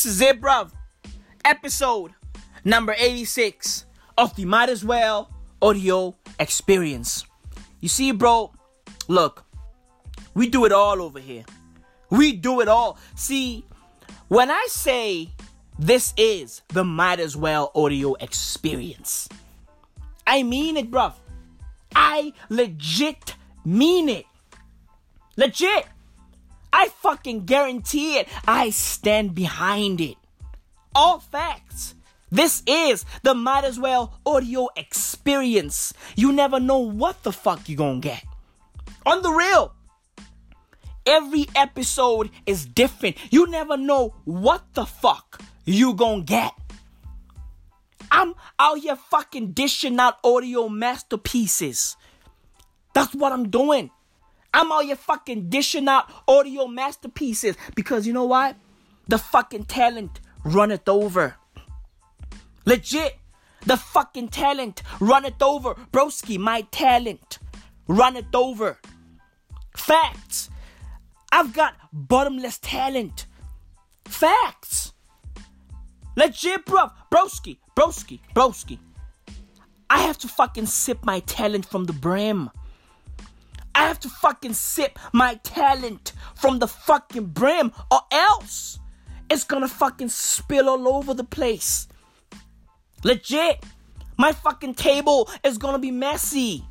This is it, bruv. Episode number 86 of the Might As Well audio experience. You see, bro, look, we do it all over here. We do it all. See, when I say this is the Might As Well audio experience, I mean it, bruv. I legit mean it. Legit. I fucking guarantee it. I stand behind it. All facts. This is the Might As Well audio experience. You never know what the fuck you're gonna get. On the real. Every episode is different. You never know what the fuck you gonna get. I'm out here fucking dishing out audio masterpieces. That's what I'm doing. I'm all here fucking dishing out audio masterpieces because you know what? The fucking talent runneth over. Legit. The fucking talent runneth over. Broski, my talent runneth over. Facts. I've got bottomless talent. Facts. Legit, bro. Broski, broski, broski. I have to fucking sip my talent from the brim. I have to fucking sip my talent from the fucking brim, or else it's gonna fucking spill all over the place. Legit. My fucking table is gonna be messy.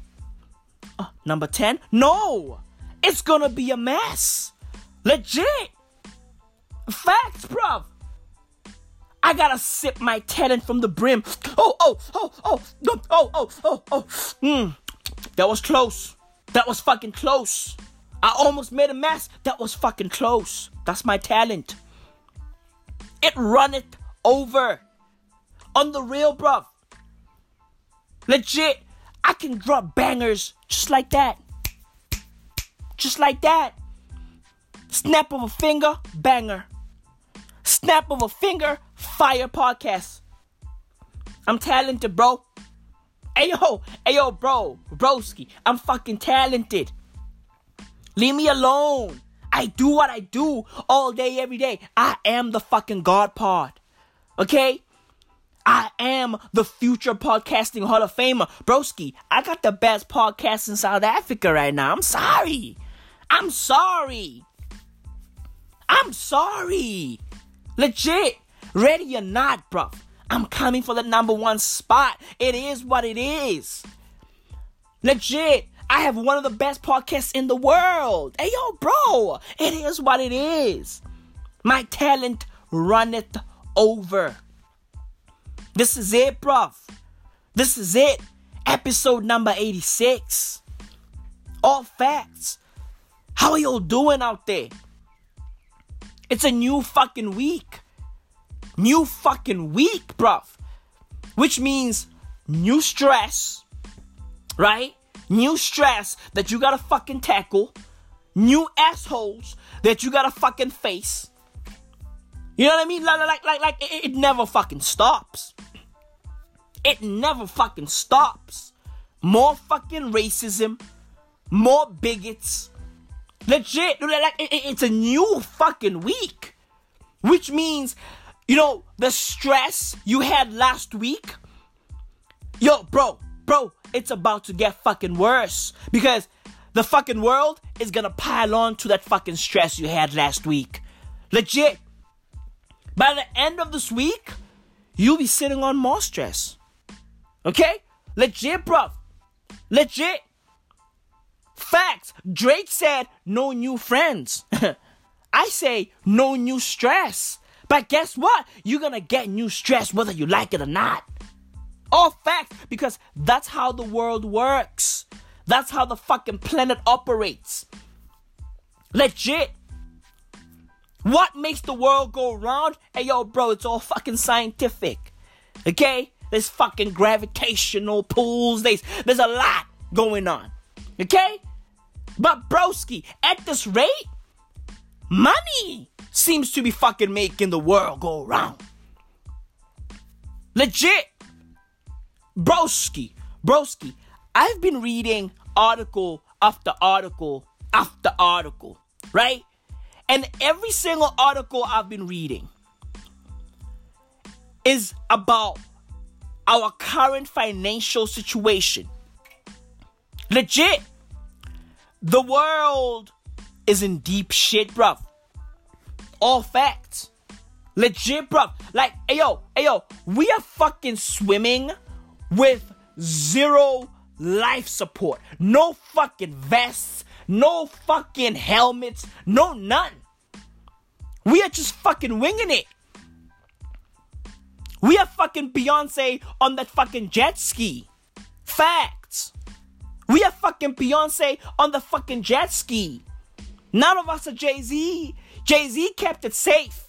Uh, number 10? No! It's gonna be a mess. Legit. Facts, bruv. I gotta sip my talent from the brim. Oh, oh, oh, oh, oh, oh, oh, oh, oh. Mm, that was close. That was fucking close. I almost made a mess. That was fucking close. That's my talent. It run it over. On the real, bruv. Legit. I can drop bangers just like that. Just like that. Snap of a finger, banger. Snap of a finger, fire podcast. I'm talented, bro. Hey yo, hey yo, bro, broski, I'm fucking talented. Leave me alone. I do what I do all day, every day. I am the fucking God pod. Okay? I am the future podcasting Hall of Famer. Broski, I got the best podcast in South Africa right now. I'm sorry. I'm sorry. I'm sorry. Legit. Ready or not, bro. I'm coming for the number one spot. It is what it is. Legit. I have one of the best podcasts in the world. Hey, yo, bro. It is what it is. My talent runneth over. This is it, bruv. This is it. Episode number 86. All facts. How are y'all doing out there? It's a new fucking week. New fucking week, bruv. Which means new stress, right? New stress that you gotta fucking tackle. New assholes that you gotta fucking face. You know what I mean? Like, like, like, like it, it never fucking stops. It never fucking stops. More fucking racism, more bigots. Legit, like it, it's a new fucking week, which means you know, the stress you had last week, yo, bro, bro, it's about to get fucking worse because the fucking world is gonna pile on to that fucking stress you had last week. Legit. By the end of this week, you'll be sitting on more stress. Okay? Legit, bro. Legit. Facts. Drake said no new friends. I say no new stress. But guess what? You're gonna get new stress whether you like it or not. All facts, because that's how the world works. That's how the fucking planet operates. Legit. What makes the world go round? Hey yo, bro, it's all fucking scientific. Okay? There's fucking gravitational pulls. There's there's a lot going on. Okay? But broski, at this rate, money seems to be fucking making the world go round. Legit. Broski, broski, I've been reading article after article after article, right? And every single article I've been reading, is about our current financial situation. Legit. The world is in deep shit, bruv. All facts. Legit, bruv. Like, ayo, ayo, we are fucking swimming with zero life support. No fucking vests, no fucking helmets, no none. We are just fucking winging it. We are fucking Beyonce on that fucking jet ski. Facts. We are fucking Beyonce on the fucking jet ski. None of us are Jay Z. Jay Z kept it safe.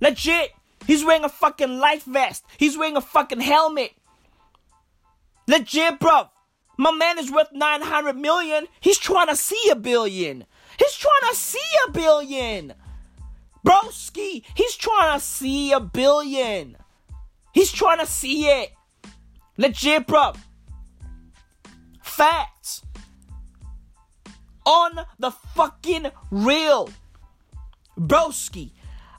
Legit. He's wearing a fucking life vest. He's wearing a fucking helmet. Legit, bro. My man is worth 900 million. He's trying to see a billion. He's trying to see a billion. Broski, he's trying to see a billion. He's trying to see it. Legit, bro. Facts. On the fucking real. Broski,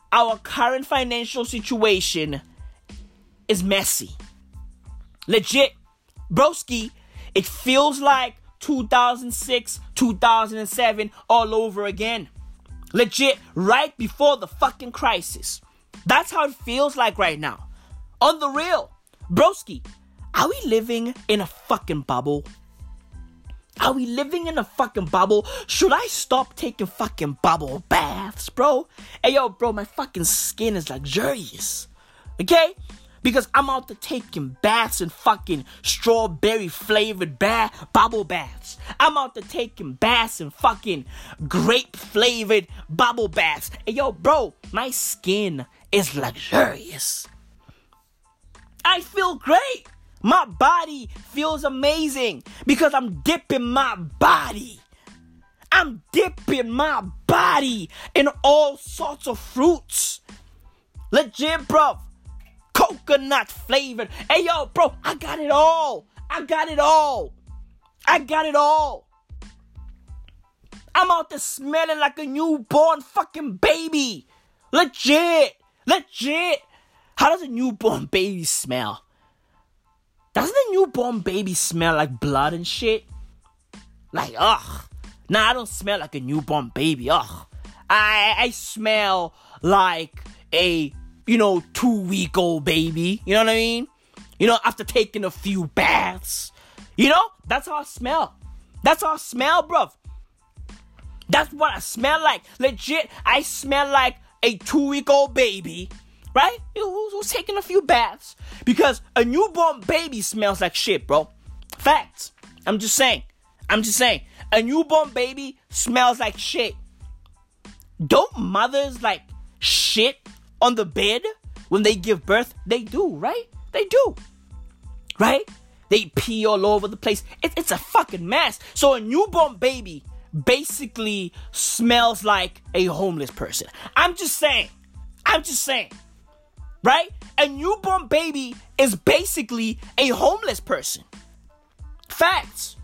our current financial situation is messy. Legit. Broski, it feels like 2006, 2007 all over again. Legit, right before the fucking crisis. That's how it feels like right now. On the real. Broski, are we living in a fucking bubble? Are we living in a fucking bubble? Should I stop taking fucking bubble baths, bro? Hey, yo, bro, my fucking skin is luxurious. Okay? Because I'm out to taking baths in fucking strawberry flavored bath bubble baths. I'm out to taking baths in fucking grape flavored bubble baths. Hey, yo, bro, my skin is luxurious. I feel great. My body feels amazing because I'm dipping my body. I'm dipping my body in all sorts of fruits. Legit, bro. Coconut flavored. Hey, yo, bro, I got it all. I got it all. I got it all. I'm out there smelling like a newborn fucking baby. Legit. Legit. How does a newborn baby smell? Doesn't a newborn baby smell like blood and shit? Like, ugh. Nah, I don't smell like a newborn baby. Ugh. I I smell like a you know two week old baby. You know what I mean? You know, after taking a few baths. You know, that's how I smell. That's how I smell, bruv. That's what I smell like. Legit, I smell like a two week old baby right? Who's, who's taking a few baths? Because a newborn baby smells like shit, bro. Facts. I'm just saying. I'm just saying. A newborn baby smells like shit. Don't mothers like shit on the bed when they give birth? They do, right? They do. Right? They pee all over the place. It, it's a fucking mess. So a newborn baby basically smells like a homeless person. I'm just saying. I'm just saying right? A newborn baby is basically a homeless person. Facts.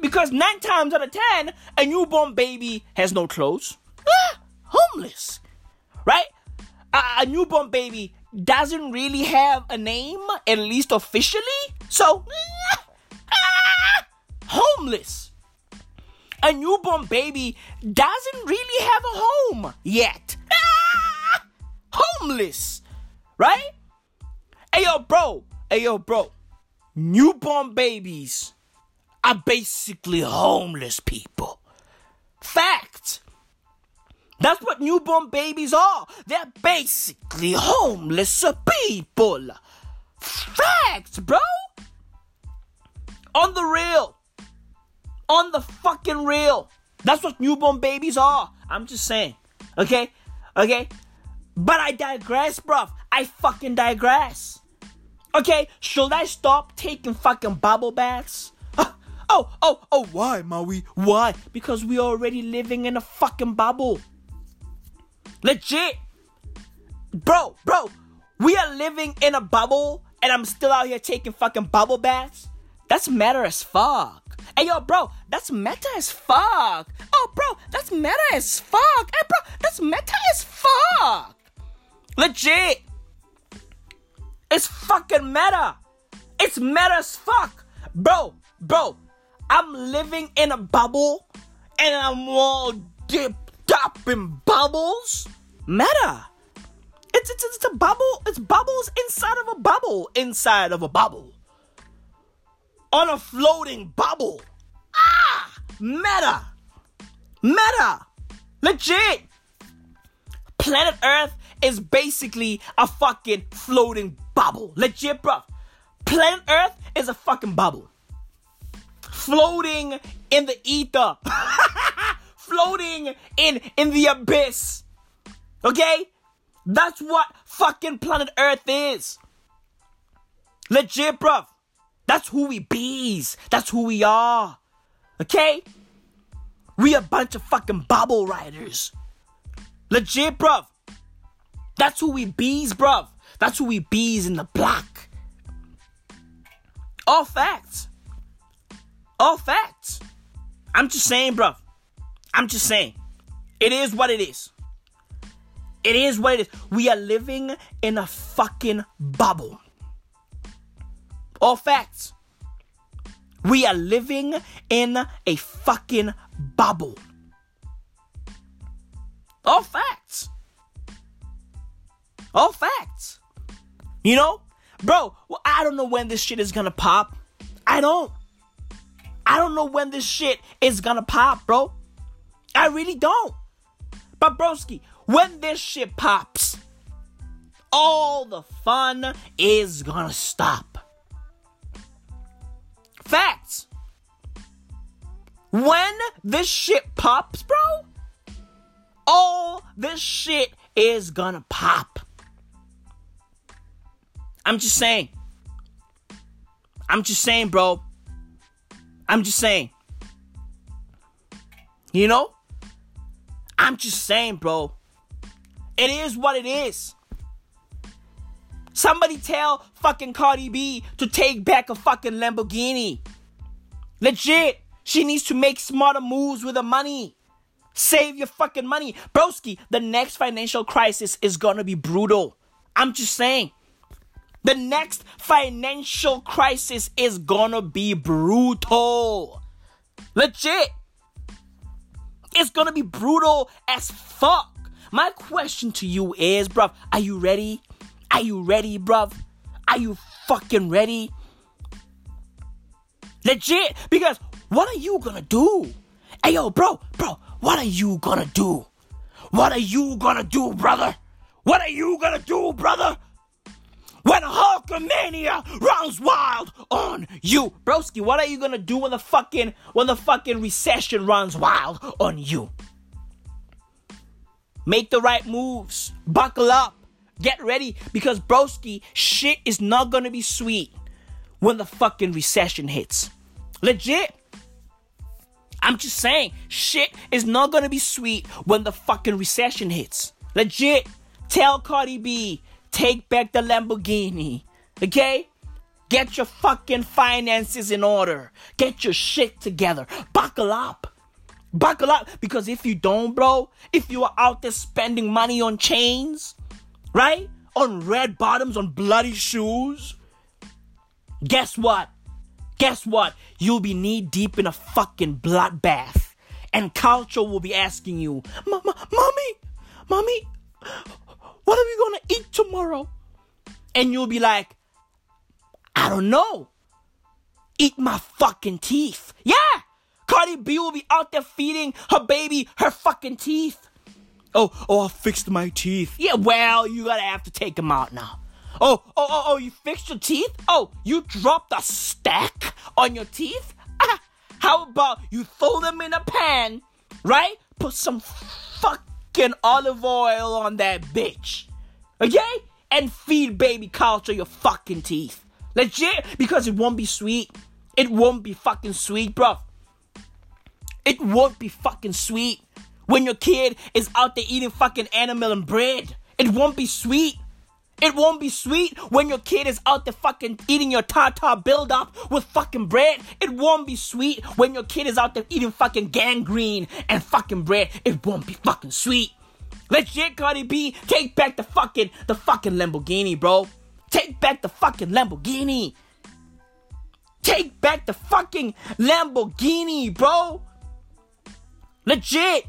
because nine times out of ten, a newborn baby has no clothes. Ah, homeless. Right? A, a newborn baby doesn't really have a name, at least officially. So, ah, homeless. A newborn baby doesn't really have a home yet. Ah, homeless. Right? Hey yo, bro. Hey yo, bro. Newborn babies are basically homeless people. Fact. That's what newborn babies are. They're basically homeless people. Facts, bro. On the real. On the fucking real. That's what newborn babies are. I'm just saying. Okay? Okay? But I digress, bruv. I fucking digress. Okay, should I stop taking fucking bubble baths? Oh, oh, oh, why, Maui? Why? Because we are already living in a fucking bubble. Legit. Bro, bro, we are living in a bubble and I'm still out here taking fucking bubble baths? That's meta as fuck. Hey yo, bro, that's meta as fuck. Oh, bro, that's meta as fuck. Hey, bro, that's meta as fuck. Legit. It's fucking meta. It's meta as fuck. Bro, bro, I'm living in a bubble and I'm all dipped up in bubbles. Meta. It's, it's, it's a bubble. It's bubbles inside of a bubble, inside of a bubble. On a floating bubble. Ah! Meta. Meta. Legit. Planet Earth is basically a fucking floating bubble. Legit, bro. Planet Earth is a fucking bubble. Floating in the ether. floating in in the abyss. Okay? That's what fucking planet Earth is. Legit, bruv. That's who we bees. That's who we are. Okay? We a bunch of fucking bubble riders. Legit, bruv. That's who we bees, bruv. That's who we bees in the block. All facts. All facts. I'm just saying, bruv. I'm just saying. It is what it is. It is what it is. We are living in a fucking bubble. All facts. We are living in a fucking bubble. All facts. All facts. You know? Bro, well, I don't know when this shit is gonna pop. I don't. I don't know when this shit is gonna pop, bro. I really don't. But broski, when this shit pops, all the fun is gonna stop. Facts. When this shit pops, bro, all this shit is gonna pop. I'm just saying. I'm just saying, bro. I'm just saying. You know? I'm just saying, bro. It is what it is. Somebody tell fucking Cardi B to take back a fucking Lamborghini. Legit. She needs to make smarter moves with the money. Save your fucking money. Broski, the next financial crisis is gonna be brutal. I'm just saying. The next financial crisis is gonna be brutal. Legit. It's gonna be brutal as fuck. My question to you is, bruv, are you ready? Are you ready, bruv? Are you fucking ready? Legit, because what are you gonna do? Hey yo, bro, bro, what are you gonna do? What are you gonna do, brother? What are you gonna do, brother? When Hulkamania runs wild on you. Broski, what are you gonna do when the fucking when the fucking recession runs wild on you? Make the right moves. Buckle up. Get ready because broski, shit is not gonna be sweet when the fucking recession hits. Legit. I'm just saying, shit is not gonna be sweet when the fucking recession hits. Legit. Tell Cardi B, Take back the Lamborghini. Okay? Get your fucking finances in order. Get your shit together. Buckle up. Buckle up. Because if you don't, bro, if you are out there spending money on chains, right? On red bottoms, on bloody shoes, guess what? Guess what? You'll be knee deep in a fucking bloodbath. And Kulture will be asking you, Mommy, Mommy, what are we gonna eat tomorrow? And you'll be like, I don't know. Eat my fucking teeth. Yeah! Cardi B will be out there feeding her baby her fucking teeth. Oh, oh, I fixed my teeth. Yeah, well, you gotta have to take them out now. Oh, oh, oh, oh, you fixed your teeth? Oh, you dropped a stack on your teeth? Ah, how about you throw them in a pan, right? Put some fuck fucking olive oil on that bitch. Okay? And feed baby Kulture your fucking teeth. Legit, because it won't be sweet. It won't be fucking sweet, bro. It won't be fucking sweet when your kid is out there eating fucking animal and bread. It won't be sweet. It won't be sweet when your kid is out there fucking eating your tartar build up with fucking bread. It won't be sweet when your kid is out there eating fucking gangrene and fucking bread. It won't be fucking sweet. Let Legit, Cardi B, take back the fucking the fucking Lamborghini, bro. Take back the fucking Lamborghini. Take back the fucking Lamborghini, bro. Legit.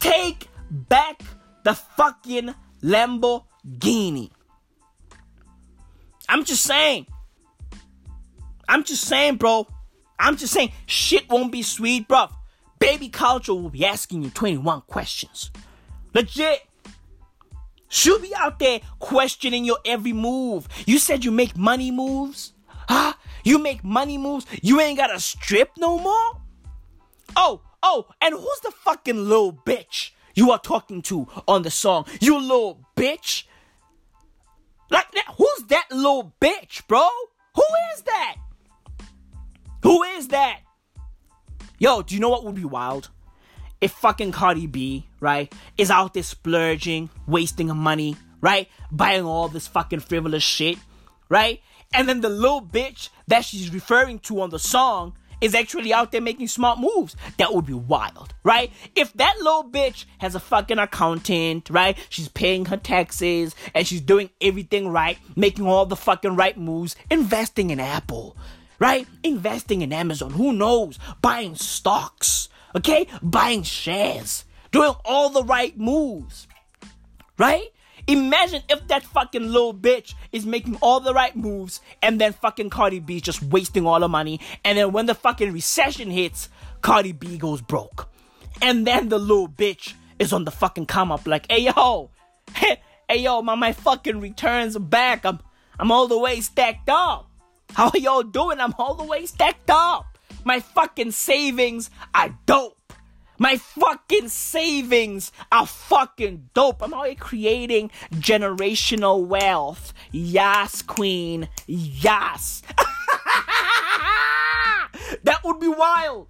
Take back the fucking Lamborghini. I'm just saying. I'm just saying, bro. I'm just saying, shit won't be sweet, bro. Baby Kulture will be asking you 21 questions. Legit. She'll be out there questioning your every move. You said you make money moves? Huh? You make money moves? You ain't got a strip no more? Oh, oh, and who's the fucking little bitch you are talking to on the song? You little bitch? Like that, who's that little bitch, bro? Who is that? Who is that? Yo, do you know what would be wild? If fucking Cardi B, right, is out there splurging, wasting money, right, buying all this fucking frivolous shit, right? And then the little bitch that she's referring to on the song is actually out there making smart moves. That would be wild, right? If that little bitch has a fucking accountant, right? She's paying her taxes and she's doing everything right, making all the fucking right moves, investing in Apple, right? Investing in Amazon, who knows? Buying stocks, okay? Buying shares, doing all the right moves, right? Imagine if that fucking little bitch is making all the right moves and then fucking Cardi B is just wasting all the money. And then when the fucking recession hits, Cardi B goes broke. And then the little bitch is on the fucking come up like, hey yo, hey yo, my, my fucking returns are back. I'm, I'm all the way stacked up. How y'all doing? I'm all the way stacked up. My fucking savings are dope. My fucking savings are fucking dope. I'm already creating generational wealth. Yes, queen. Yes. that would be wild.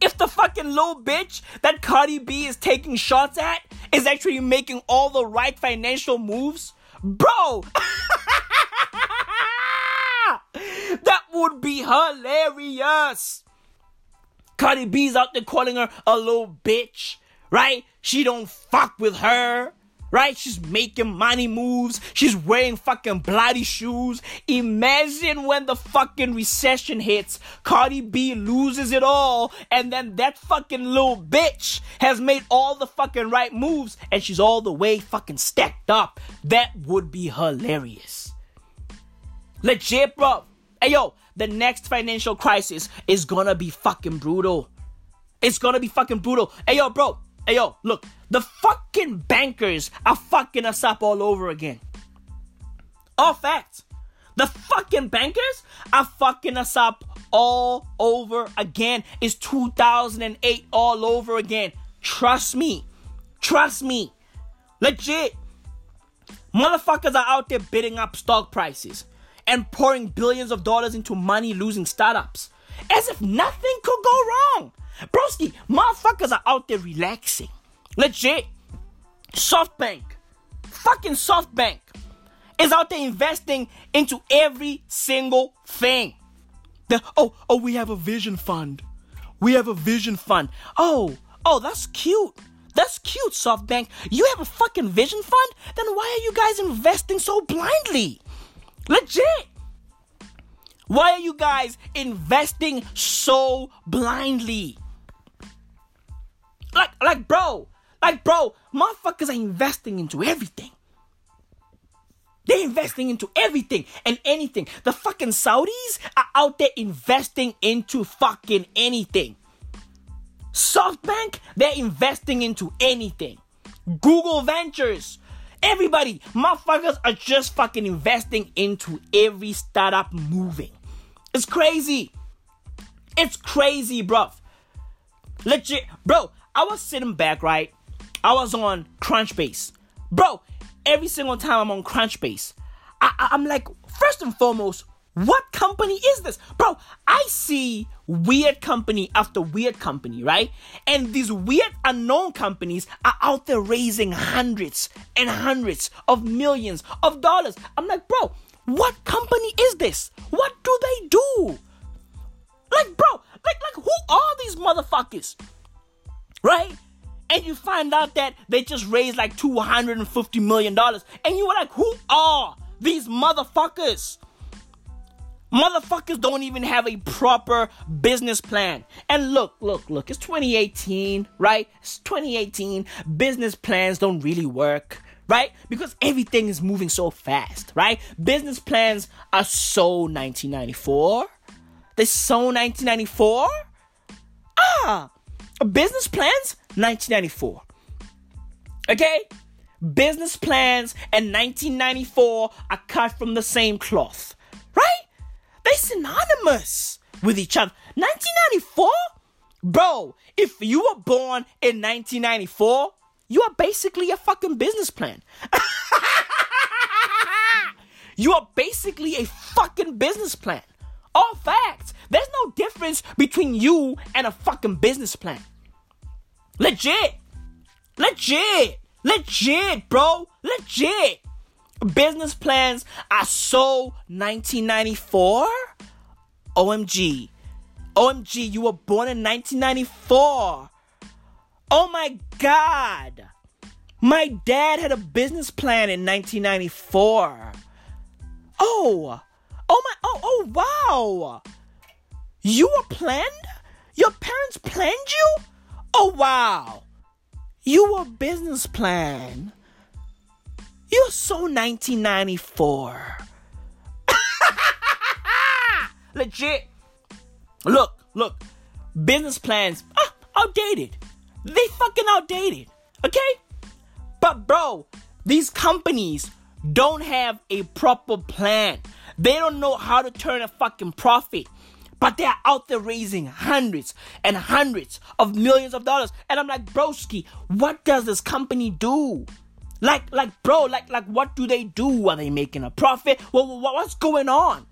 If the fucking little bitch that Cardi B is taking shots at is actually making all the right financial moves, bro. that would be hilarious. Cardi B's out there calling her a little bitch, right? She don't fuck with her, right? She's making money moves. She's wearing fucking bloody shoes. Imagine when the fucking recession hits, Cardi B loses it all, and then that fucking little bitch has made all the fucking right moves, and she's all the way fucking stacked up. That would be hilarious. Legit, bro. Hey, yo, the next financial crisis is gonna be fucking brutal. It's gonna be fucking brutal. Hey yo, bro. Hey yo, look, the fucking bankers are fucking us up all over again. All facts. The fucking bankers are fucking us up all over again. It's 2008 all over again. Trust me. Trust me. Legit. Motherfuckers are out there bidding up stock prices and pouring billions of dollars into money losing startups. As if nothing could go wrong. Broski, motherfuckers are out there relaxing. Legit. SoftBank. Fucking SoftBank is out there investing into every single thing. The, oh, oh, we have a vision fund. We have a vision fund. Oh, oh, that's cute. That's cute, SoftBank. You have a fucking vision fund? Then why are you guys investing so blindly? Legit. Why are you guys investing so blindly? Like, like, bro, like, bro, motherfuckers are investing into everything. They're investing into everything and anything. The fucking Saudis are out there investing into fucking anything. SoftBank, they're investing into anything. Google Ventures, Everybody, motherfuckers are just fucking investing into every startup moving. It's crazy. It's crazy, bro. Legit, bro. I was sitting back, right? I was on Crunchbase, bro. Every single time I'm on Crunchbase, I, I, I'm like, first and foremost, what company is this? Bro, I see weird company after weird company, right? And these weird unknown companies are out there raising hundreds and hundreds of millions of dollars. I'm like, bro, what company is this? What do they do? Like, bro, like, like, who are these motherfuckers? Right? and you find out that they just raised like $250 million. And you were like, who are these motherfuckers? Motherfuckers don't even have a proper business plan. And look, look, look, it's 2018, right? It's 2018. Business plans don't really work, right? Because everything is moving so fast, right? Business plans are so 1994. They're so 1994. Ah, business plans 1994. Okay? Business plans and 1994 are cut from the same cloth? They synonymous with each other. 1994? Bro, if you were born in 1994, you are basically a fucking business plan. you are basically a fucking business plan. All facts. There's no difference between you and a fucking business plan. Legit. Legit. Legit, bro. Legit. Business plans are so 1994. OMG. OMG, you were born in 1994. Oh my god. My dad had a business plan in 1994. Oh. Oh my oh oh wow. You were planned? Your parents planned you? Oh wow. You were business plan. You're so 1994. Legit. Look, look. Business plans ah, outdated. They fucking outdated. Okay? But bro, these companies don't have a proper plan. They don't know how to turn a fucking profit. But they're out there raising hundreds and hundreds of millions of dollars. And I'm like, broski, what does this company do? Like, like, bro, like, like, what do they do? Are they making a profit? Well, what's going on?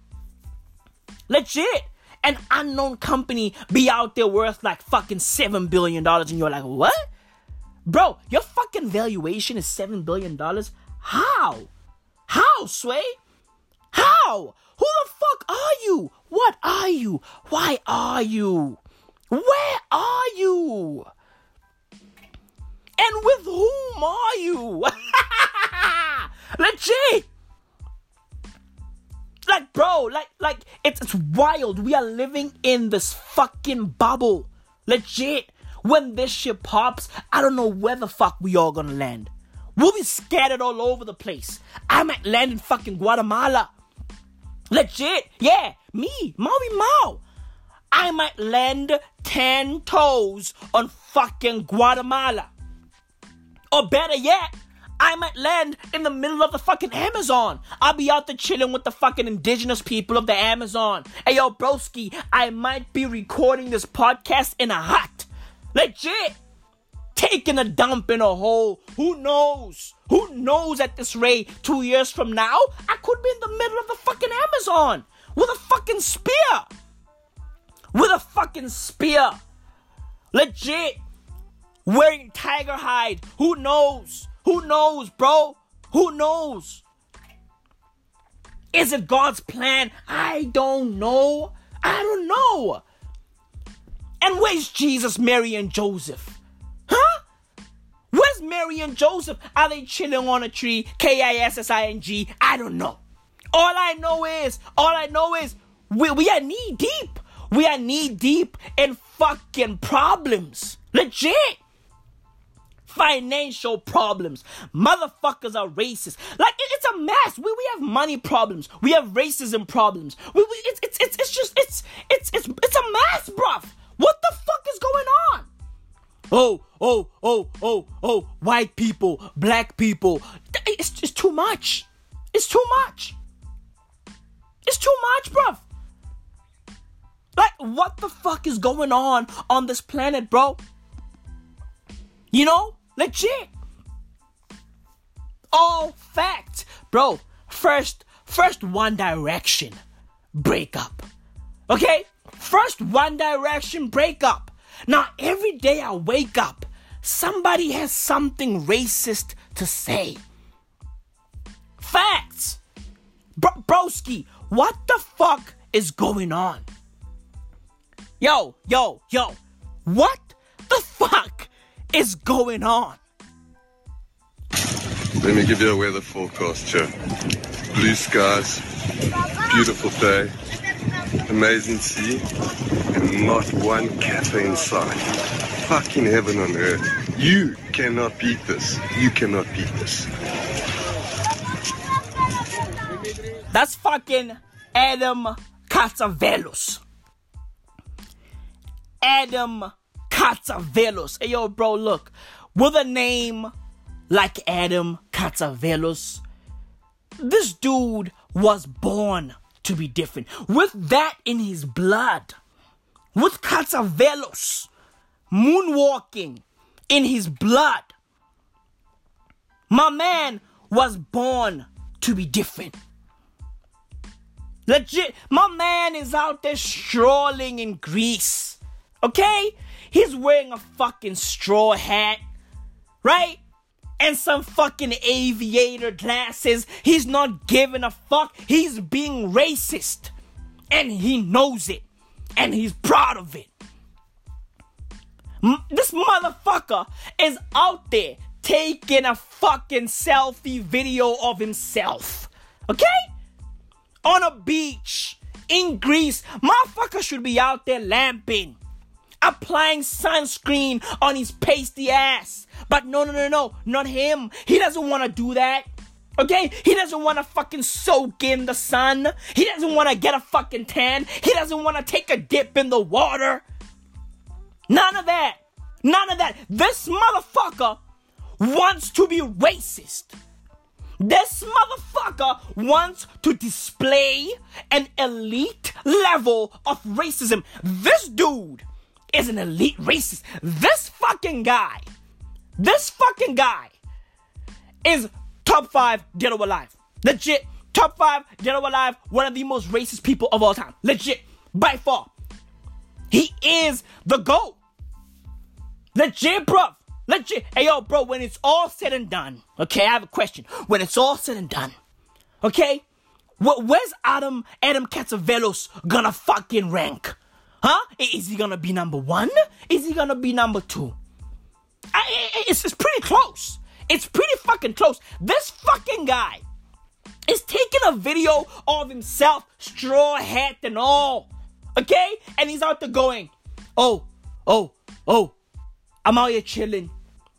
Legit. An unknown company be out there worth like fucking seven billion dollars, and you're like, what? Bro, your fucking valuation is seven billion dollars. How? How, Sway? How? Who the fuck are you? What are you? Why are you? Where are you? And with whom are you? Legit. Like, bro, like, like, it's, it's wild. We are living in this fucking bubble. Legit. When this shit pops, I don't know where the fuck we all gonna land. We'll be scattered all over the place. I might land in fucking Guatemala. Legit. Yeah, me, Maui Mao. I might land 10 toes on fucking Guatemala. Or better yet, I might land in the middle of the fucking Amazon. I'll be out there chilling with the fucking indigenous people of the Amazon. Hey yo, broski, I might be recording this podcast in a hut. Legit. Taking a dump in a hole. Who knows? Who knows at this rate, two years from now, I could be in the middle of the fucking Amazon with a fucking spear. With a fucking spear. Legit wearing tiger hide. Who knows? Who knows, bro? Who knows? Is it God's plan? I don't know. I don't know. And where's Jesus, Mary, and Joseph? Huh? Where's Mary and Joseph? Are they chilling on a tree? K I S S I N G? I don't know. All I know is, all I know is, we, we are knee deep. We are knee deep in fucking problems. Legit financial problems. Motherfuckers are racist. Like it, it's a mess. We, we have money problems. We have racism problems. We, we it's, it's it's it's just it's it's it's it's a mess, bruv. What the fuck is going on? Oh, oh, oh, oh, oh, white people, black people. It's just too much. It's too much. It's too much, bruv. Like, what the fuck is going on on this planet, bro? You know? Legit. All facts. Bro, first, first One Direction breakup. Okay? First One Direction breakup. Now, every day I wake up, somebody has something racist to say. Facts. Bro- broski, what the fuck is going on? Yo, yo, yo, what the fuck is going on? Let me give you a weather forecast, Joe. Blue skies, beautiful day, amazing sea, and not one kaffir in sight. Fucking heaven on earth. You cannot beat this. You cannot beat this. That's fucking Adam Katsavelos. Adam Katsavelos. Hey, yo, bro, look. With a name like Adam Katsavelos, this dude was born to be different. With that in his blood, with Katsavelos moonwalking in his blood, my man was born to be different. Legit, my man is out there strolling in Greece. Okay? He's wearing a fucking straw hat, right? And some fucking aviator glasses. He's not giving a fuck. He's being racist. And he knows it. And he's proud of it. This motherfucker is out there taking a fucking selfie video of himself. Okay? On a beach in Greece. Motherfucker should be out there lamping applying sunscreen on his pasty ass. But no, no, no, no, not him. He doesn't want to do that. Okay? He doesn't want to fucking soak in the sun. He doesn't want to get a fucking tan. He doesn't want to take a dip in the water. None of that. None of that. This motherfucker wants to be racist. This motherfucker wants to display an elite level of racism. This dude is an elite racist. This fucking guy, this fucking guy is top five dead or alive. Legit, top five dead or alive, one of the most racist people of all time. Legit, by far. He is the GOAT. Legit, bro. Legit. Hey, yo, bro, when it's all said and done, okay, I have a question. When it's all said and done, okay, wh- where's Adam, Adam Katsavelos gonna fucking rank? Huh? Is he gonna be number one? Is he gonna be number two? I, it's, it's pretty close. It's pretty fucking close. This fucking guy is taking a video of himself, straw hat and all. Okay? And he's out there going, oh, oh, oh, I'm out here chilling.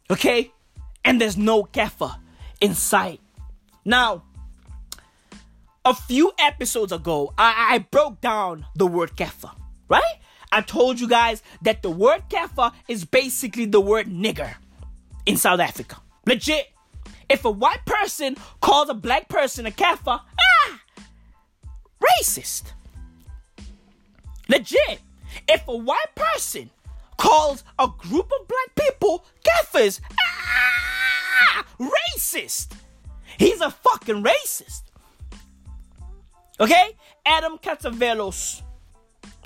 Okay? And there's no kaffir in sight. Now, a few episodes ago, I, I broke down the word kaffir right? I told you guys that the word kaffir is basically the word nigger in South Africa. Legit. If a white person calls a black person a kaffir, ah, racist. Legit. If a white person calls a group of black people kaffirs, ah, racist. He's a fucking racist. Okay? Adam Catzavelos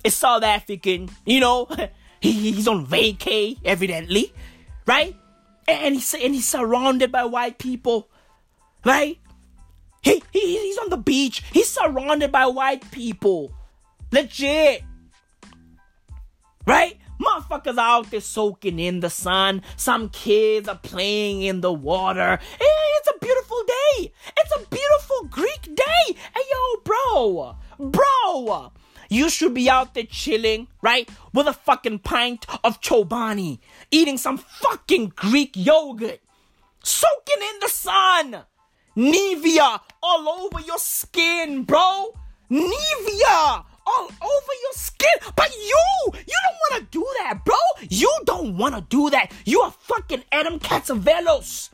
is South African, you know, he, he's on vacay, evidently, right? And he's, and he's surrounded by white people, right? He, he, he's on the beach, he's surrounded by white people. Legit. Right? Motherfuckers out there soaking in the sun. Some kids are playing in the water. Eh, it's a beautiful day. It's a beautiful Greek day. Hey, yo, bro. Bro. You should be out there chilling, right? With a fucking pint of Chobani, eating some fucking Greek yogurt, soaking in the sun. Nivea all over your skin, bro. Nivea all over your skin. But you, you don't want to do that, bro. You don't want to do that. You are fucking Adam Catzavelos.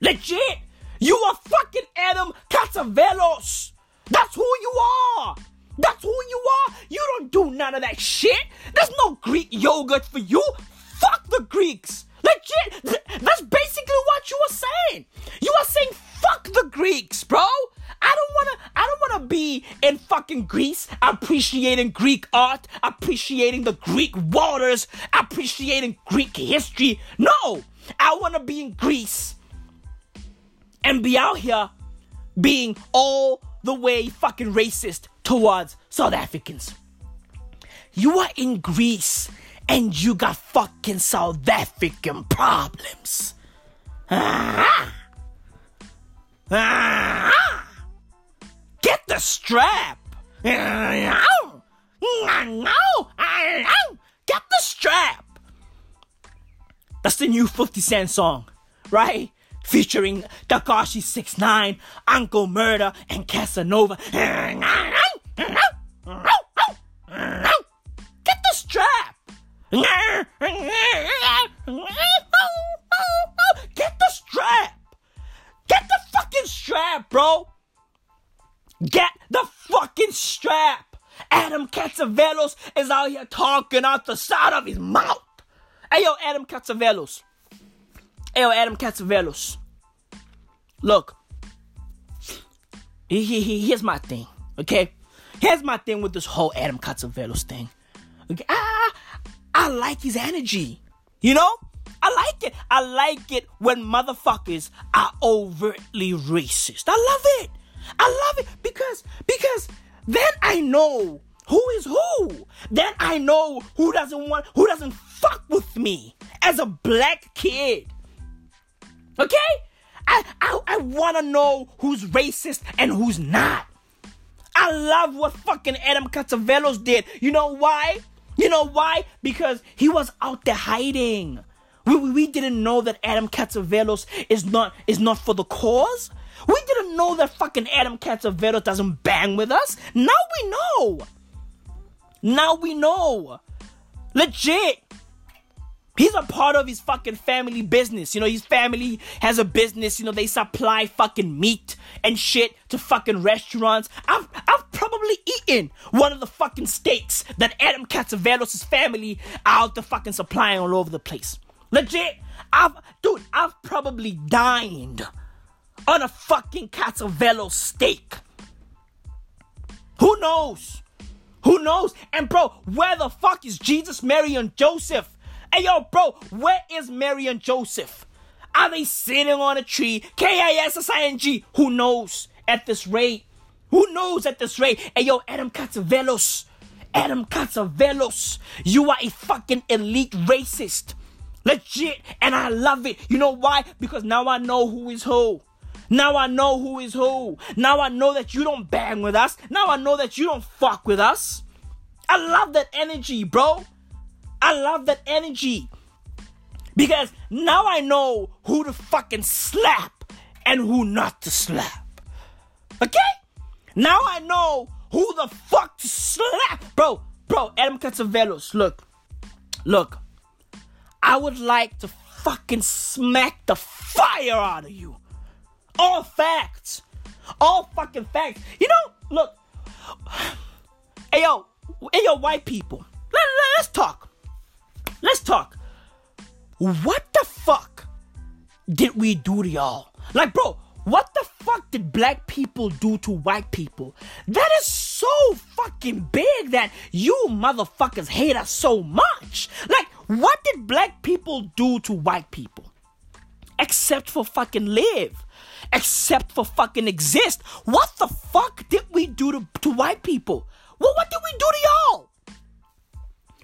Legit. You are fucking Adam Catzavelos. That's who you are. That's who you are. You don't do none of that shit. There's no Greek yogurt for you. Fuck the Greeks. Legit. That's basically what you are saying. You are saying fuck the Greeks, bro. I don't wanna I don't wanna be in fucking Greece appreciating Greek art, appreciating the Greek waters, appreciating Greek history. No! I wanna be in Greece and be out here being all the way fucking racist towards South Africans. You are in Greece and you got fucking South African problems. Ah. Ah. Get the strap. Get the strap. That's the new 50 Cent song, right? Featuring Tekashi 69, Uncle Murder, and Casanova. Get the strap. Get the strap. Get the fucking strap, bro. Get the fucking strap. Adam Catzavelos is out here talking out the side of his mouth. Hey yo, Adam Catzavelos. Yo, Adam Catzavelos. Look, he, he, he, here's my thing, okay? Here's my thing with this whole Adam Catzavelos thing. Okay, I, I like his energy, you know? I like it. I like it when motherfuckers are overtly racist. I love it. I love it because because then I know who is who. Then I know who doesn't want who doesn't fuck with me as a black kid. Okay? I I, I wanna know who's racist and who's not. I love what fucking Adam Catzavelos did. You know why? You know why? Because he was out there hiding. We, we didn't know that Adam Catzavelos is not is not for the cause. We didn't know that fucking Adam Catzavelos doesn't bang with us. Now we know. Now we know. Legit. He's a part of his fucking family business. You know, his family has a business. You know, they supply fucking meat and shit to fucking restaurants. I've, I've probably eaten one of the fucking steaks that Adam Catzavelos' family are out the fucking supplying all over the place. Legit. I've, dude, I've probably dined on a fucking Catzavelos steak. Who knows? Who knows? And bro, where the fuck is Jesus, Mary, and Joseph? Hey yo, bro, where is Mary and Joseph? Are they sitting on a tree? K-I-S-S-I-N-G. Who knows at this rate? Who knows at this rate? Hey yo, Adam Catzavelos. Adam Catzavelos. You are a fucking elite racist. Legit. And I love it. You know why? Because now I know who is who. Now I know who is who. Now I know that you don't bang with us. Now I know that you don't fuck with us. I love that energy, bro. I love that energy. Because now I know who to fucking slap and who not to slap. Okay? Now I know who the fuck to slap. Bro, bro, Adam Catzavelos, look. Look. I would like to fucking smack the fire out of you. All facts. All fucking facts. You know, look. Hey yo, hey yo, white people. Let, let, let's talk. Talk. What the fuck did we do to y'all? Like, bro, what the fuck did black people do to white people? That is so fucking big that you motherfuckers hate us so much. Like, what did black people do to white people? Except for fucking live. Except for fucking exist. What the fuck did we do to, to white people? Well, what did we do to y'all?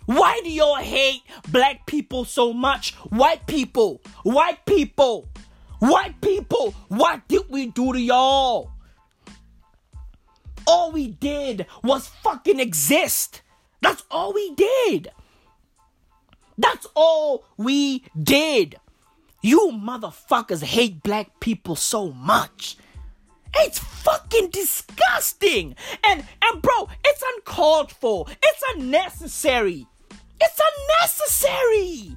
Why do y'all hate black people so much? White people, white people, white people, what did we do to y'all? All we did was fucking exist. That's all we did. That's all we did. You motherfuckers hate black people so much. It's fucking disgusting. And and bro, it's uncalled for. It's unnecessary. It's unnecessary.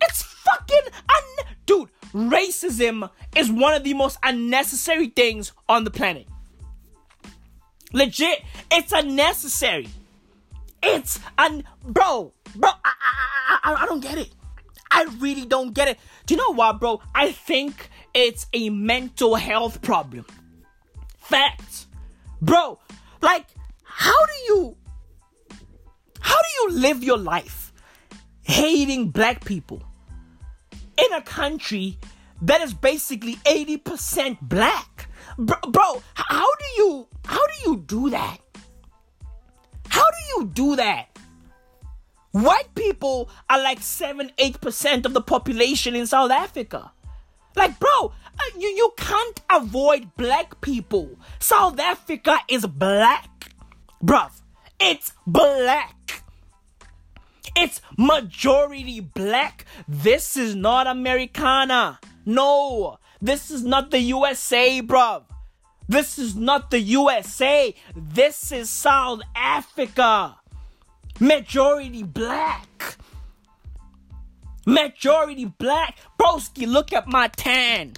It's fucking un dude, racism is one of the most unnecessary things on the planet. Legit, it's unnecessary. It's un bro, bro, I, I, I, I don't get it. I really don't get it. Do you know what, bro? I think it's a mental health problem. Facts. Bro, like, how do you how do you live your life hating black people in a country that is basically 80% black? Bro, how do you how do you do that? How do you do that? White people are like 7 8% of the population in South Africa. Like, bro, uh, you, you can't avoid black people. South Africa is black. Bruv, it's black. It's majority black. This is not Americana. No, this is not the USA, bruv. This is not the USA. This is South Africa. Majority black. Majority black. Broski, look at my tan.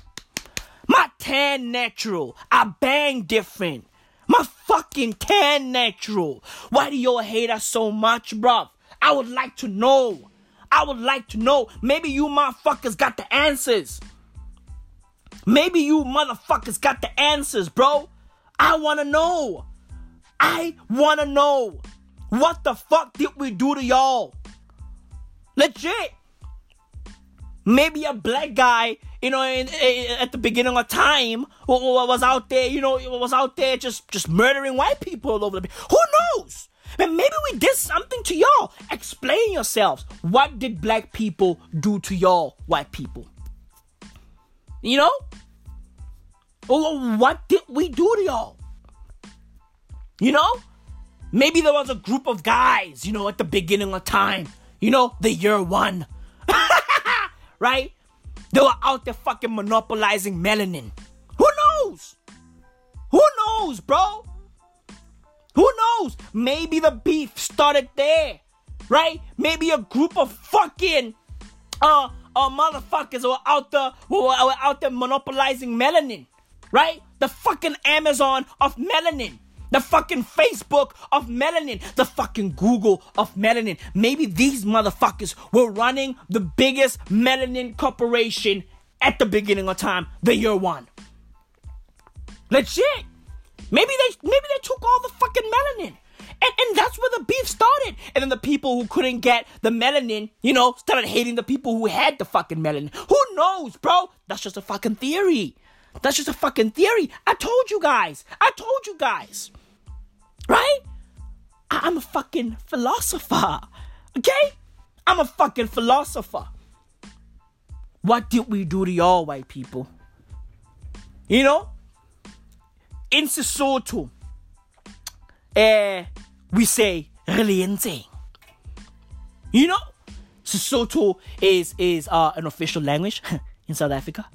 My tan natural. I bang different. My fucking tan natural. Why do y'all hate us so much, bruv? I would like to know. I would like to know. Maybe you motherfuckers got the answers. Maybe you motherfuckers got the answers, bro. I wanna know. I wanna know. What the fuck did we do to y'all? Legit. Maybe a black guy, you know, in, in, at the beginning of time, was out there, you know, was out there just just murdering white people all over the place. Who knows? And maybe we did something to y'all. Explain yourselves. What did black people do to y'all, white people? You know? What did we do to y'all? You know? Maybe there was a group of guys, you know, at the beginning of time, you know, the year one. right? They were out there fucking monopolizing melanin. Who knows? Who knows, bro? Who knows? Maybe the beef started there, right? Maybe a group of fucking uh uh motherfuckers were out there were, were out there monopolizing melanin, right? The fucking Amazon of melanin the fucking Facebook of melanin, the fucking Google of melanin. Maybe these motherfuckers were running the biggest melanin corporation at the beginning of time, the year one. Legit. Maybe they maybe they took all the fucking melanin. And, and that's where the beef started. And then the people who couldn't get the melanin, you know, started hating the people who had the fucking melanin. Who knows, bro? That's just a fucking theory. That's just a fucking theory. I told you guys. I told you guys. Right? I'm a fucking philosopher. Okay? I'm a fucking philosopher. What did we do to y'all white people? You know? In Sesotho, eh, we say Reliente. You know? Sesotho is is uh, an official language in South Africa.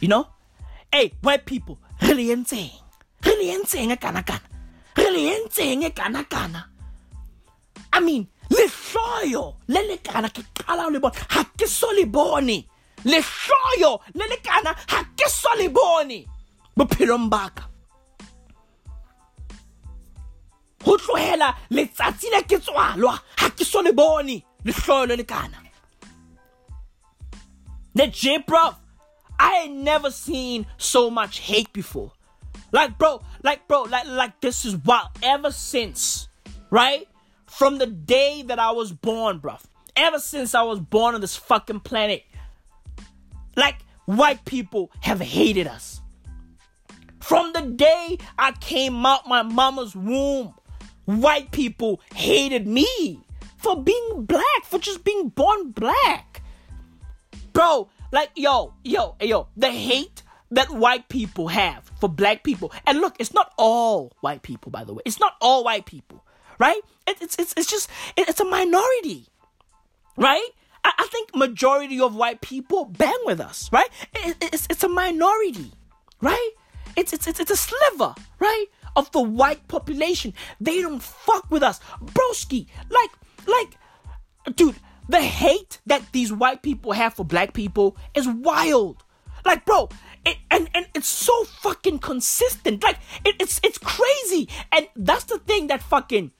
You know? Hey, white people, Reliente. Reliente kana kana re le entseng e kana kana i mean lehloyo le le kana ke qala ho le bona ha ke so le bone lehloyo le le kana ha ke so le bone bophelong ho tlohela letsatsi le ke tswalwa ha ke so le bone lehloyo le kana legit bro I never seen so much hate before. Like, bro, like, bro, like, like this is wild. Ever since, right? From the day that I was born, bro. Ever since I was born on this fucking planet, like, white people have hated us. From the day I came out my mama's womb, white people hated me for being black, for just being born black. Bro, like, yo, yo, yo, the hate that white people have for black people. And look, it's not all white people, by the way. It's not all white people, right? It, it's, it's, it's just, it, it's a minority, right? I, I, think majority of white people bang with us, right? It, it's, it's a minority, right? It's, it's, it's, it's a sliver, right? Of the white population. They don't fuck with us. Broski, like, like, dude, the hate that these white people have for black people is wild. Like, bro, it, and and it's so fucking consistent. Like it, it's it's crazy, and that's the thing that fucking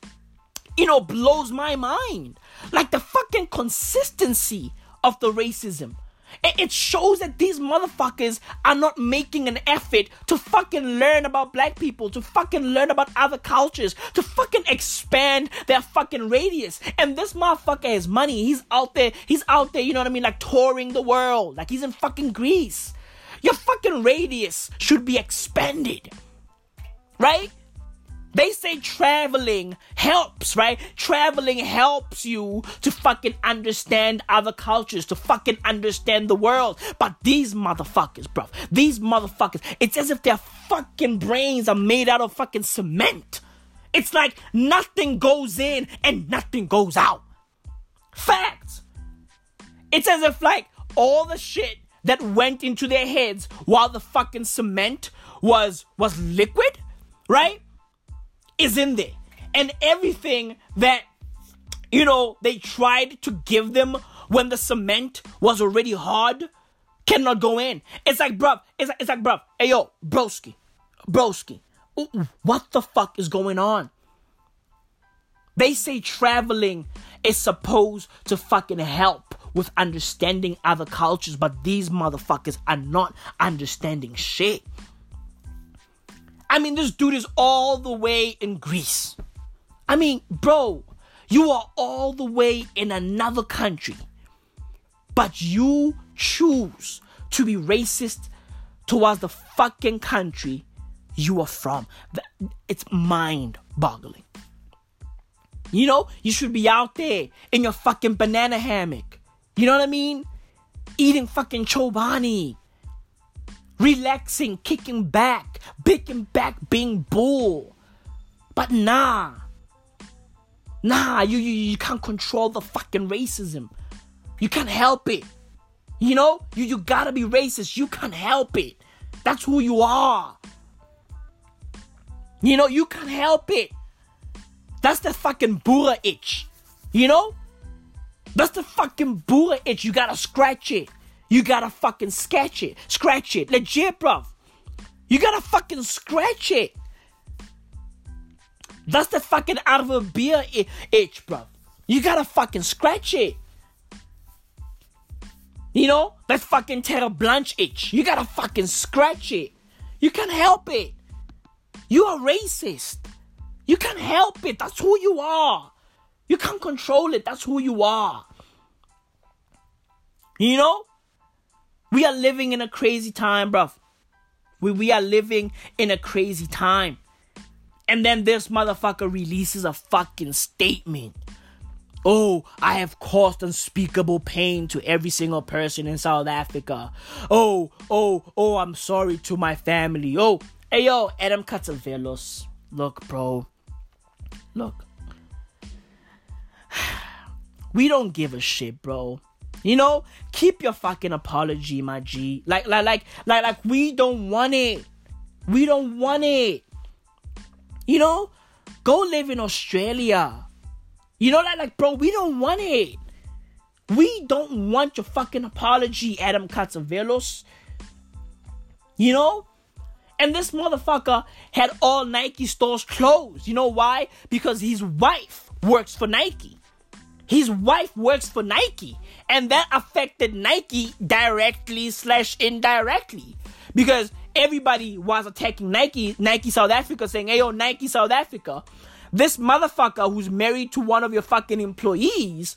you know blows my mind. Like the fucking consistency of the racism. It shows that these motherfuckers are not making an effort to fucking learn about black people, to fucking learn about other cultures, to fucking expand their fucking radius. And this motherfucker has money. He's out there, he's out there, you know what I mean, like touring the world. Like he's in fucking Greece. Your fucking radius should be expanded. Right? They say traveling helps, right? Traveling helps you to fucking understand other cultures, to fucking understand the world. But these motherfuckers, bro, these motherfuckers, it's as if their fucking brains are made out of fucking cement. It's like nothing goes in and nothing goes out. Facts. It's as if like all the shit that went into their heads while the fucking cement was was liquid, right? Is in there. And everything that you know they tried to give them when the cement was already hard cannot go in. It's like, bruv, it's like, it's like, bruv, hey yo, broski, broski, what the fuck is going on? They say traveling is supposed to fucking help with understanding other cultures, but these motherfuckers are not understanding shit. I mean, this dude is all the way in Greece. I mean, bro, you are all the way in another country, but you choose to be racist towards the fucking country you are from. It's mind boggling. You know, you should be out there in your fucking banana hammock. You know what I mean? Eating fucking chobani. Relaxing, kicking back, picking back, being bull. But nah. Nah, you, you, you can't control the fucking racism. You can't help it. You know, you, you gotta be racist. You can't help it. That's who you are. You know, you can't help it. That's the fucking Boer itch. You know? That's the fucking Boer itch. You gotta scratch it. You gotta fucking sketch it. Scratch it. Legit, bruv. You gotta fucking scratch it. That's the fucking out of a beer itch, bruv. You gotta fucking scratch it. You know? That fucking Terre Blanche itch. You gotta fucking scratch it. You can't help it. You are racist. You can't help it. That's who you are. You can't control it. That's who you are. You know? We are living in a crazy time, bruv. We, we are living in a crazy time. And then this motherfucker releases a fucking statement. Oh, I have caused unspeakable pain to every single person in South Africa. Oh, oh, oh, I'm sorry to my family. Oh, hey yo, Adam Catzavelos. Look, bro. Look. We don't give a shit, bro. You know, keep your fucking apology, my G. Like, like, like, like, like, we don't want it. We don't want it. You know, go live in Australia. You know, like, like, bro, we don't want it. We don't want your fucking apology, Adam Catzavelos. You know? And this motherfucker had all Nike stores closed. You know why? Because his wife works for Nike. His wife works for Nike and that affected Nike directly slash indirectly because everybody was attacking Nike, Nike South Africa, saying, "Hey, yo, Nike South Africa, this motherfucker who's married to one of your fucking employees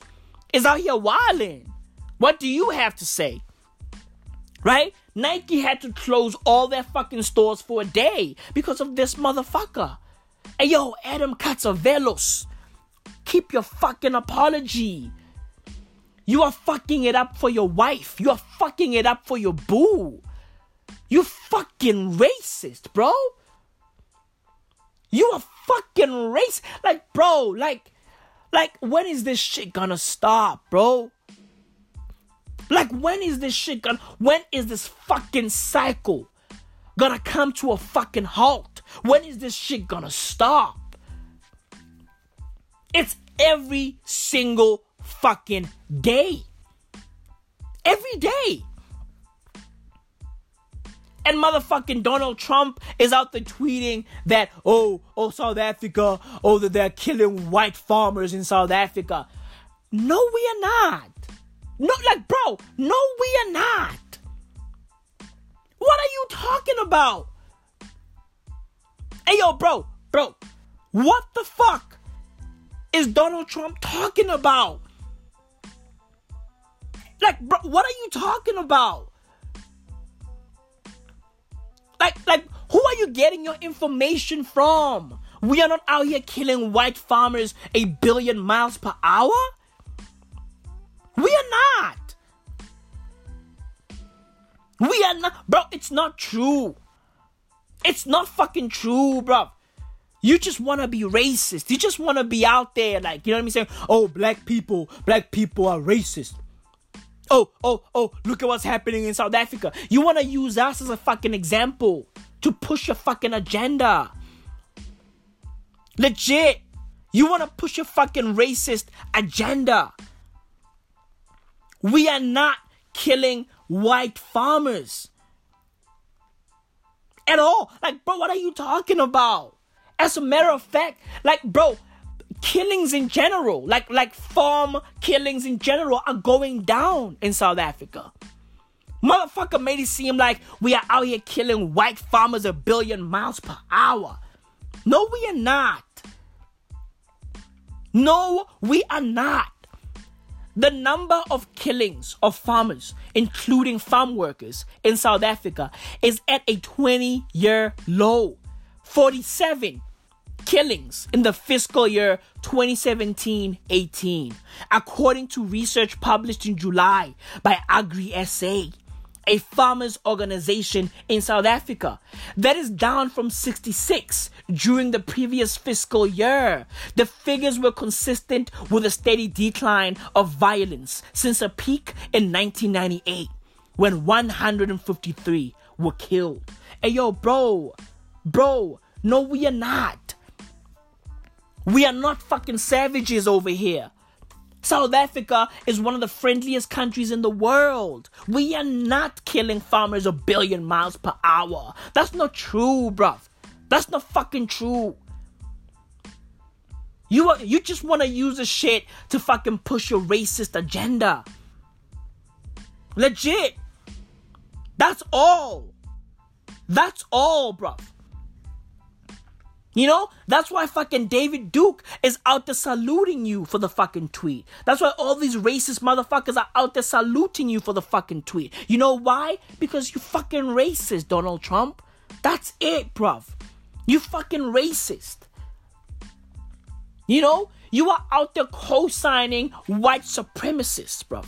is out here wilding. What do you have to say?" Right? Nike had to close all their fucking stores for a day because of this motherfucker. Hey yo, Adam Catzavelos, keep your fucking apology. You are fucking it up for your wife. You are fucking it up for your boo. You fucking racist, bro. You are fucking racist. Like, bro, like, like, when is this shit gonna stop, bro? Like, when is this shit gonna, when is this fucking cycle gonna come to a fucking halt? When is this shit gonna stop? It's every single fucking day. Every day. And motherfucking Donald Trump is out there tweeting that, oh, oh, South Africa, oh, that they're killing white farmers in South Africa. No, we are not. No, like, bro, no, we are not. What are you talking about? Hey, yo, bro, bro, what the fuck is Donald Trump talking about? Like, bro, what are you talking about? Like, like, who are you getting your information from? We are not out here killing white farmers a billion miles per hour. We are not. We are not, bro. It's not true. It's not fucking true, bro. You just want to be racist. You just want to be out there, like, you know what I'm saying? Oh, black people, black people are racist. Oh, oh, oh, look at what's happening in South Africa. You want to use us as a fucking example to push your fucking agenda. Legit. You want to push your fucking racist agenda. We are not killing white farmers at all. Like, bro, what are you talking about? As a matter of fact, like, bro, killings in general, like like farm killings in general, are going down in South Africa. Motherfucker made it seem like we are out here killing white farmers a billion miles per hour. No, we are not. No, we are not. The number of killings of farmers, including farm workers in South Africa, is at a 20 year low. 47 killings in the fiscal year 2017 18, according to research published in July by Agri SA a farmers organization in South Africa. That is down from 66 during the previous fiscal year. The figures were consistent with a steady decline of violence since a peak in 1998 when 153 were killed. Hey yo, bro, bro, no, we are not. We are not fucking savages over here. South Africa is one of the friendliest countries in the world. We are not killing farmers a billion miles per hour. That's not true, bruv. That's not fucking true. You are, you just want to use this shit to fucking push your racist agenda. Legit. That's all. That's all, bruv. You know, that's why fucking David Duke is out there saluting you for the fucking tweet. That's why all these racist motherfuckers are out there saluting you for the fucking tweet. You know why? Because you fucking racist, Donald Trump. That's it, bruv. You fucking racist. You know, you are out there co-signing white supremacists, bruv.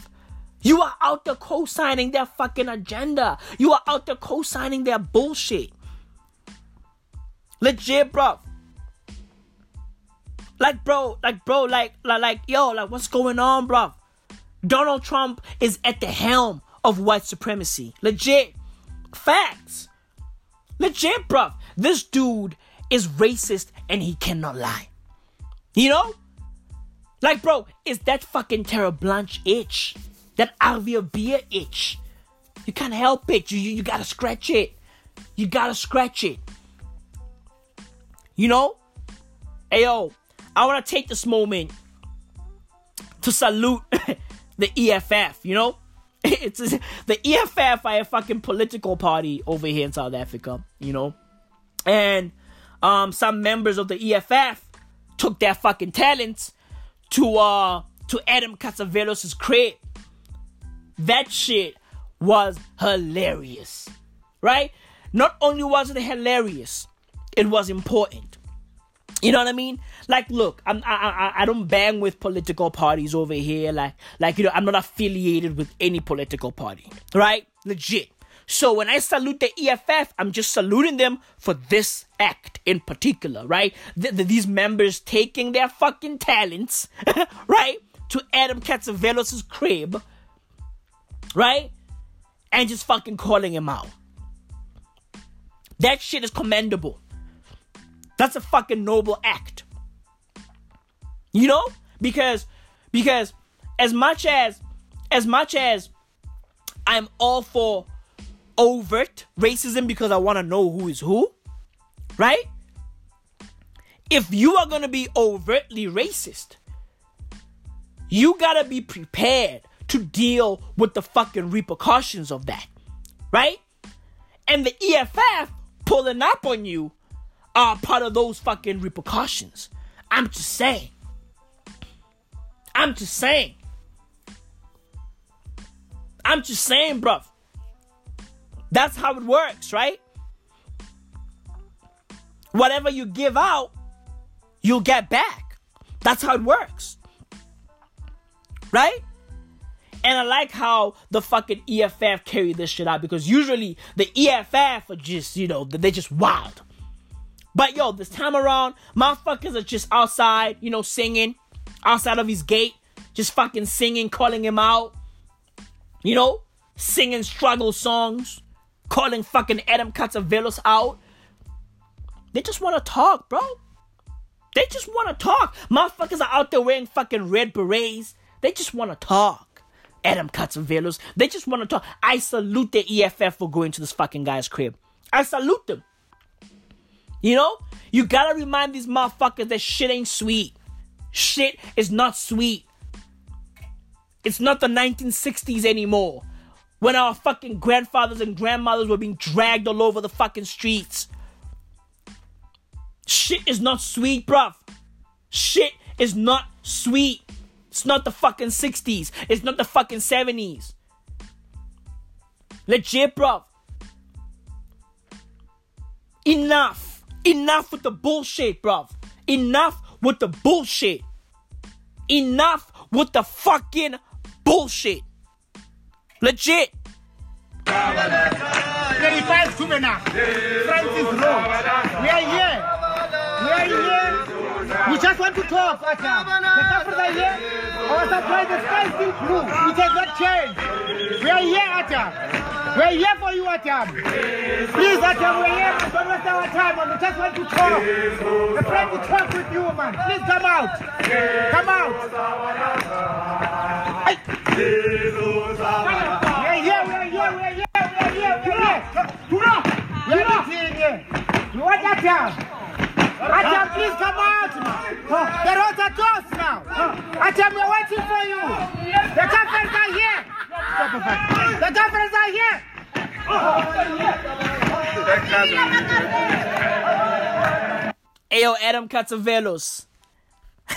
You are out there co-signing their fucking agenda. You are out there co-signing their bullshit. Legit, bro. Like, bro, like, bro, like, like, like, yo, like, what's going on, bro? Donald Trump is at the helm of white supremacy. Legit. Facts. Legit, bro. This dude is racist and he cannot lie. You know? Like, bro, is that fucking Terre Blanche itch? That Alvia beer itch? You can't help it. You, you, you gotta scratch it. You gotta scratch it. You know? Hey yo, I wanna take this moment to salute the EFF, you know? It's the EFF are a fucking political party over here in South Africa, you know? And um some members of the EFF took their fucking talents to uh to Adam Catzavelos' crib. That shit was hilarious. Right? Not only was it hilarious, it was important. You know what I mean? Like, look, I'm, I, I, I don't bang with political parties over here. Like, like you know, I'm not affiliated with any political party, right? Legit. So when I salute the EFF, I'm just saluting them for this act in particular, right? Th- th- these members taking their fucking talents, right, to Adam Catzavelos' crib, right, and just fucking calling him out. That shit is commendable. That's a fucking noble act. You know? Because because as much as as much as I'm all for overt racism because I want to know who is who, right? If you are going to be overtly racist, you got to be prepared to deal with the fucking repercussions of that, right? And the EFF pulling up on you are part of those fucking repercussions. I'm just saying. I'm just saying. I'm just saying, bruv. That's how it works, right? Whatever you give out you'll get back. That's how it works. Right? And I like how the fucking EFF carry this shit out because usually the EFF are just, you know, they're just wild. But yo, this time around, motherfuckers are just outside, you know, singing outside of his gate, just fucking singing, calling him out, you know, singing struggle songs, calling fucking Adam Catzavelos out. They just want to talk, bro. They just want to talk. Motherfuckers are out there wearing fucking red berets. They just want to talk. Adam Catzavelos. They just want to talk. I salute the EFF for going to this fucking guy's crib. I salute them. You know? You gotta remind these motherfuckers that shit ain't sweet. Shit is not sweet. It's not the 1960s anymore. When our fucking grandfathers and grandmothers were being dragged all over the fucking streets. Shit is not sweet, bruv. Shit is not sweet. It's not the fucking 60s. It's not the fucking 70s. Legit, bro. Enough. Enough with the bullshit, bro. Enough with the bullshit. Enough with the fucking bullshit. Legit. 35 Sumena, Francis Road. We are here. We are here. We just want to talk, Atam. The Kaffirs are here. Our sky is still blue. It has not changed. We are here, Atam. We are here for you, Atam. Please, Atam, we are here. Don't waste our time, man. We just want to talk. We're trying to talk with you, man. Please come out. Come out. Hey. We are here, we are here, we are here, we are here, we are here. We are meeting here. We want Atam. Atam, please come out now. The roads are closed now. Atam, we're waiting for you. The Kaffirs are here. The Kaffirs are here. Ayo, Adam Catzavelos.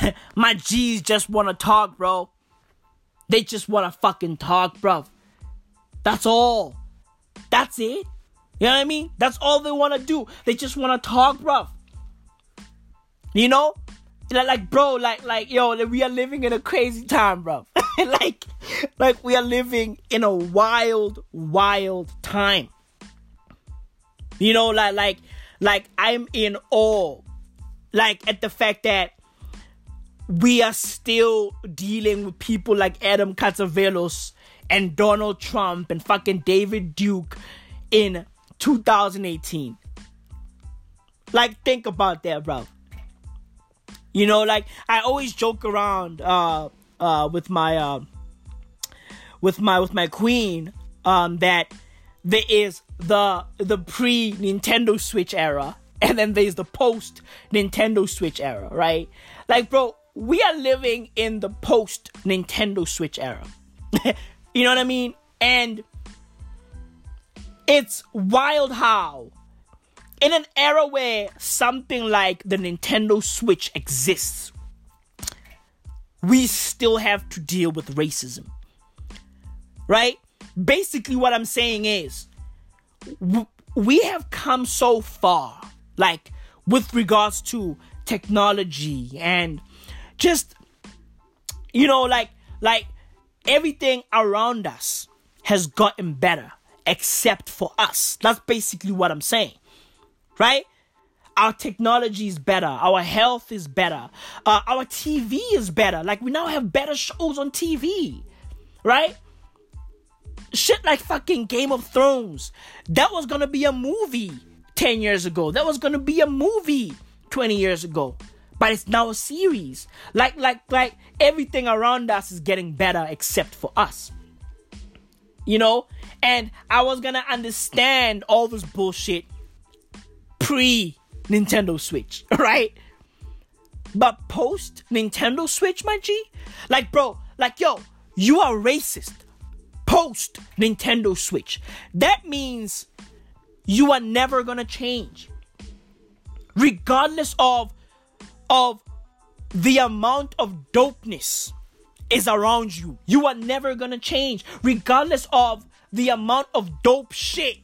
My G's just wanna talk, bro. They just wanna fucking talk, bro. That's all. That's it. You know what I mean? That's all they wanna do. They just wanna talk, bro. You know? Like, bro, like, like, yo, we are living in a crazy time, bro. like, like, we are living in a wild, wild time. You know, like, like, like, I'm in awe, like, at the fact that we are still dealing with people like Adam Catzavelos and Donald Trump and fucking David Duke in 2018. Like, think about that, bro. You know, like I always joke around uh uh with my uh with my with my queen um that there is the the pre Nintendo Switch era and then there's the post Nintendo Switch era, right? Like bro, we are living in the post Nintendo Switch era. you know what I mean? And it's wild how in an era where something like the Nintendo Switch exists, we still have to deal with racism. Right? Basically, what I'm saying is, we have come so far, like with regards to technology and just, you know, like, like everything around us has gotten better except for us. That's basically what I'm saying right? Our technology is better. Our health is better. Uh, our TV is better. Like we now have better shows on TV, right? Shit like fucking Game of Thrones. That was gonna be a movie 10 years ago. That was gonna be a movie 20 years ago. But it's now a series. Like, like, like everything around us is getting better except for us. You know? And I was gonna understand all this bullshit pre Nintendo Switch, right? But post Nintendo Switch, my G, like, bro, like, yo, you are racist. Post Nintendo Switch. That means you are never gonna change. Regardless of of the amount of dopeness is around you. You are never gonna change. Regardless of the amount of dope shit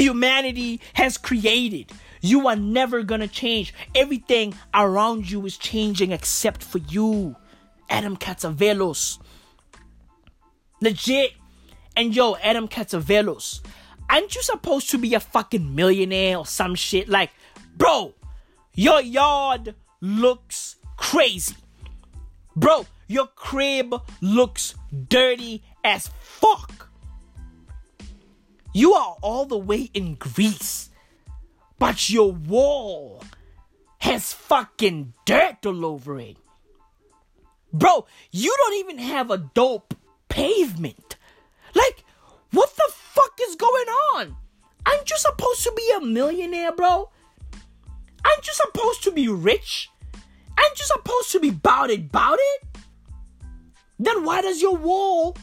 humanity has created. You are never gonna change. Everything around you is changing except for you. Adam Catzavelos. Legit. And yo, Adam Catzavelos. Aren't you supposed to be a fucking millionaire or some shit? Like, bro, your yard looks crazy. Bro, your crib looks dirty as fuck. You are all the way in Greece, but your wall has fucking dirt all over it. Bro, you don't even have a dope pavement. Like, what the fuck is going on? Aren't you supposed to be a millionaire, bro? Aren't you supposed to be rich? Aren't you supposed to be bout it, bout it? Then why does your wall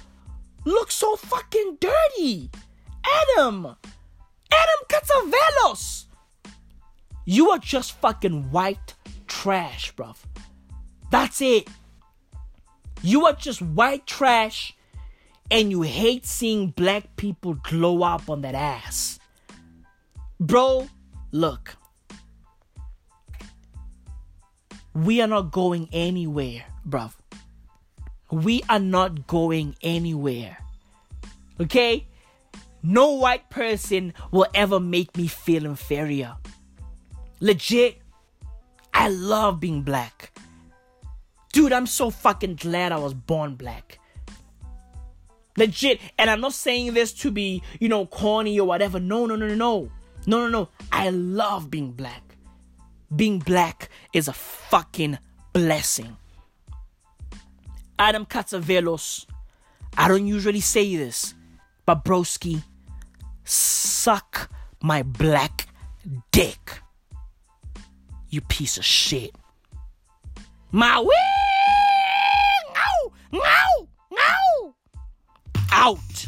look so fucking dirty? Adam! Adam Catzavelos! You are just fucking white trash, bruv. That's it. You are just white trash and you hate seeing black people glow up on that ass. Bro, look. We are not going anywhere, bruv. We are not going anywhere. Okay? No white person will ever make me feel inferior. Legit. I love being black. Dude, I'm so fucking glad I was born black. Legit. And I'm not saying this to be, you know, corny or whatever. No, no, no, no, no. No, no, no. I love being black. Being black is a fucking blessing. Adam Catzavelos. I don't usually say this, but broski, suck my black dick. You piece of shit. My! Ow! Ow! Ow! Out!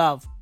Love.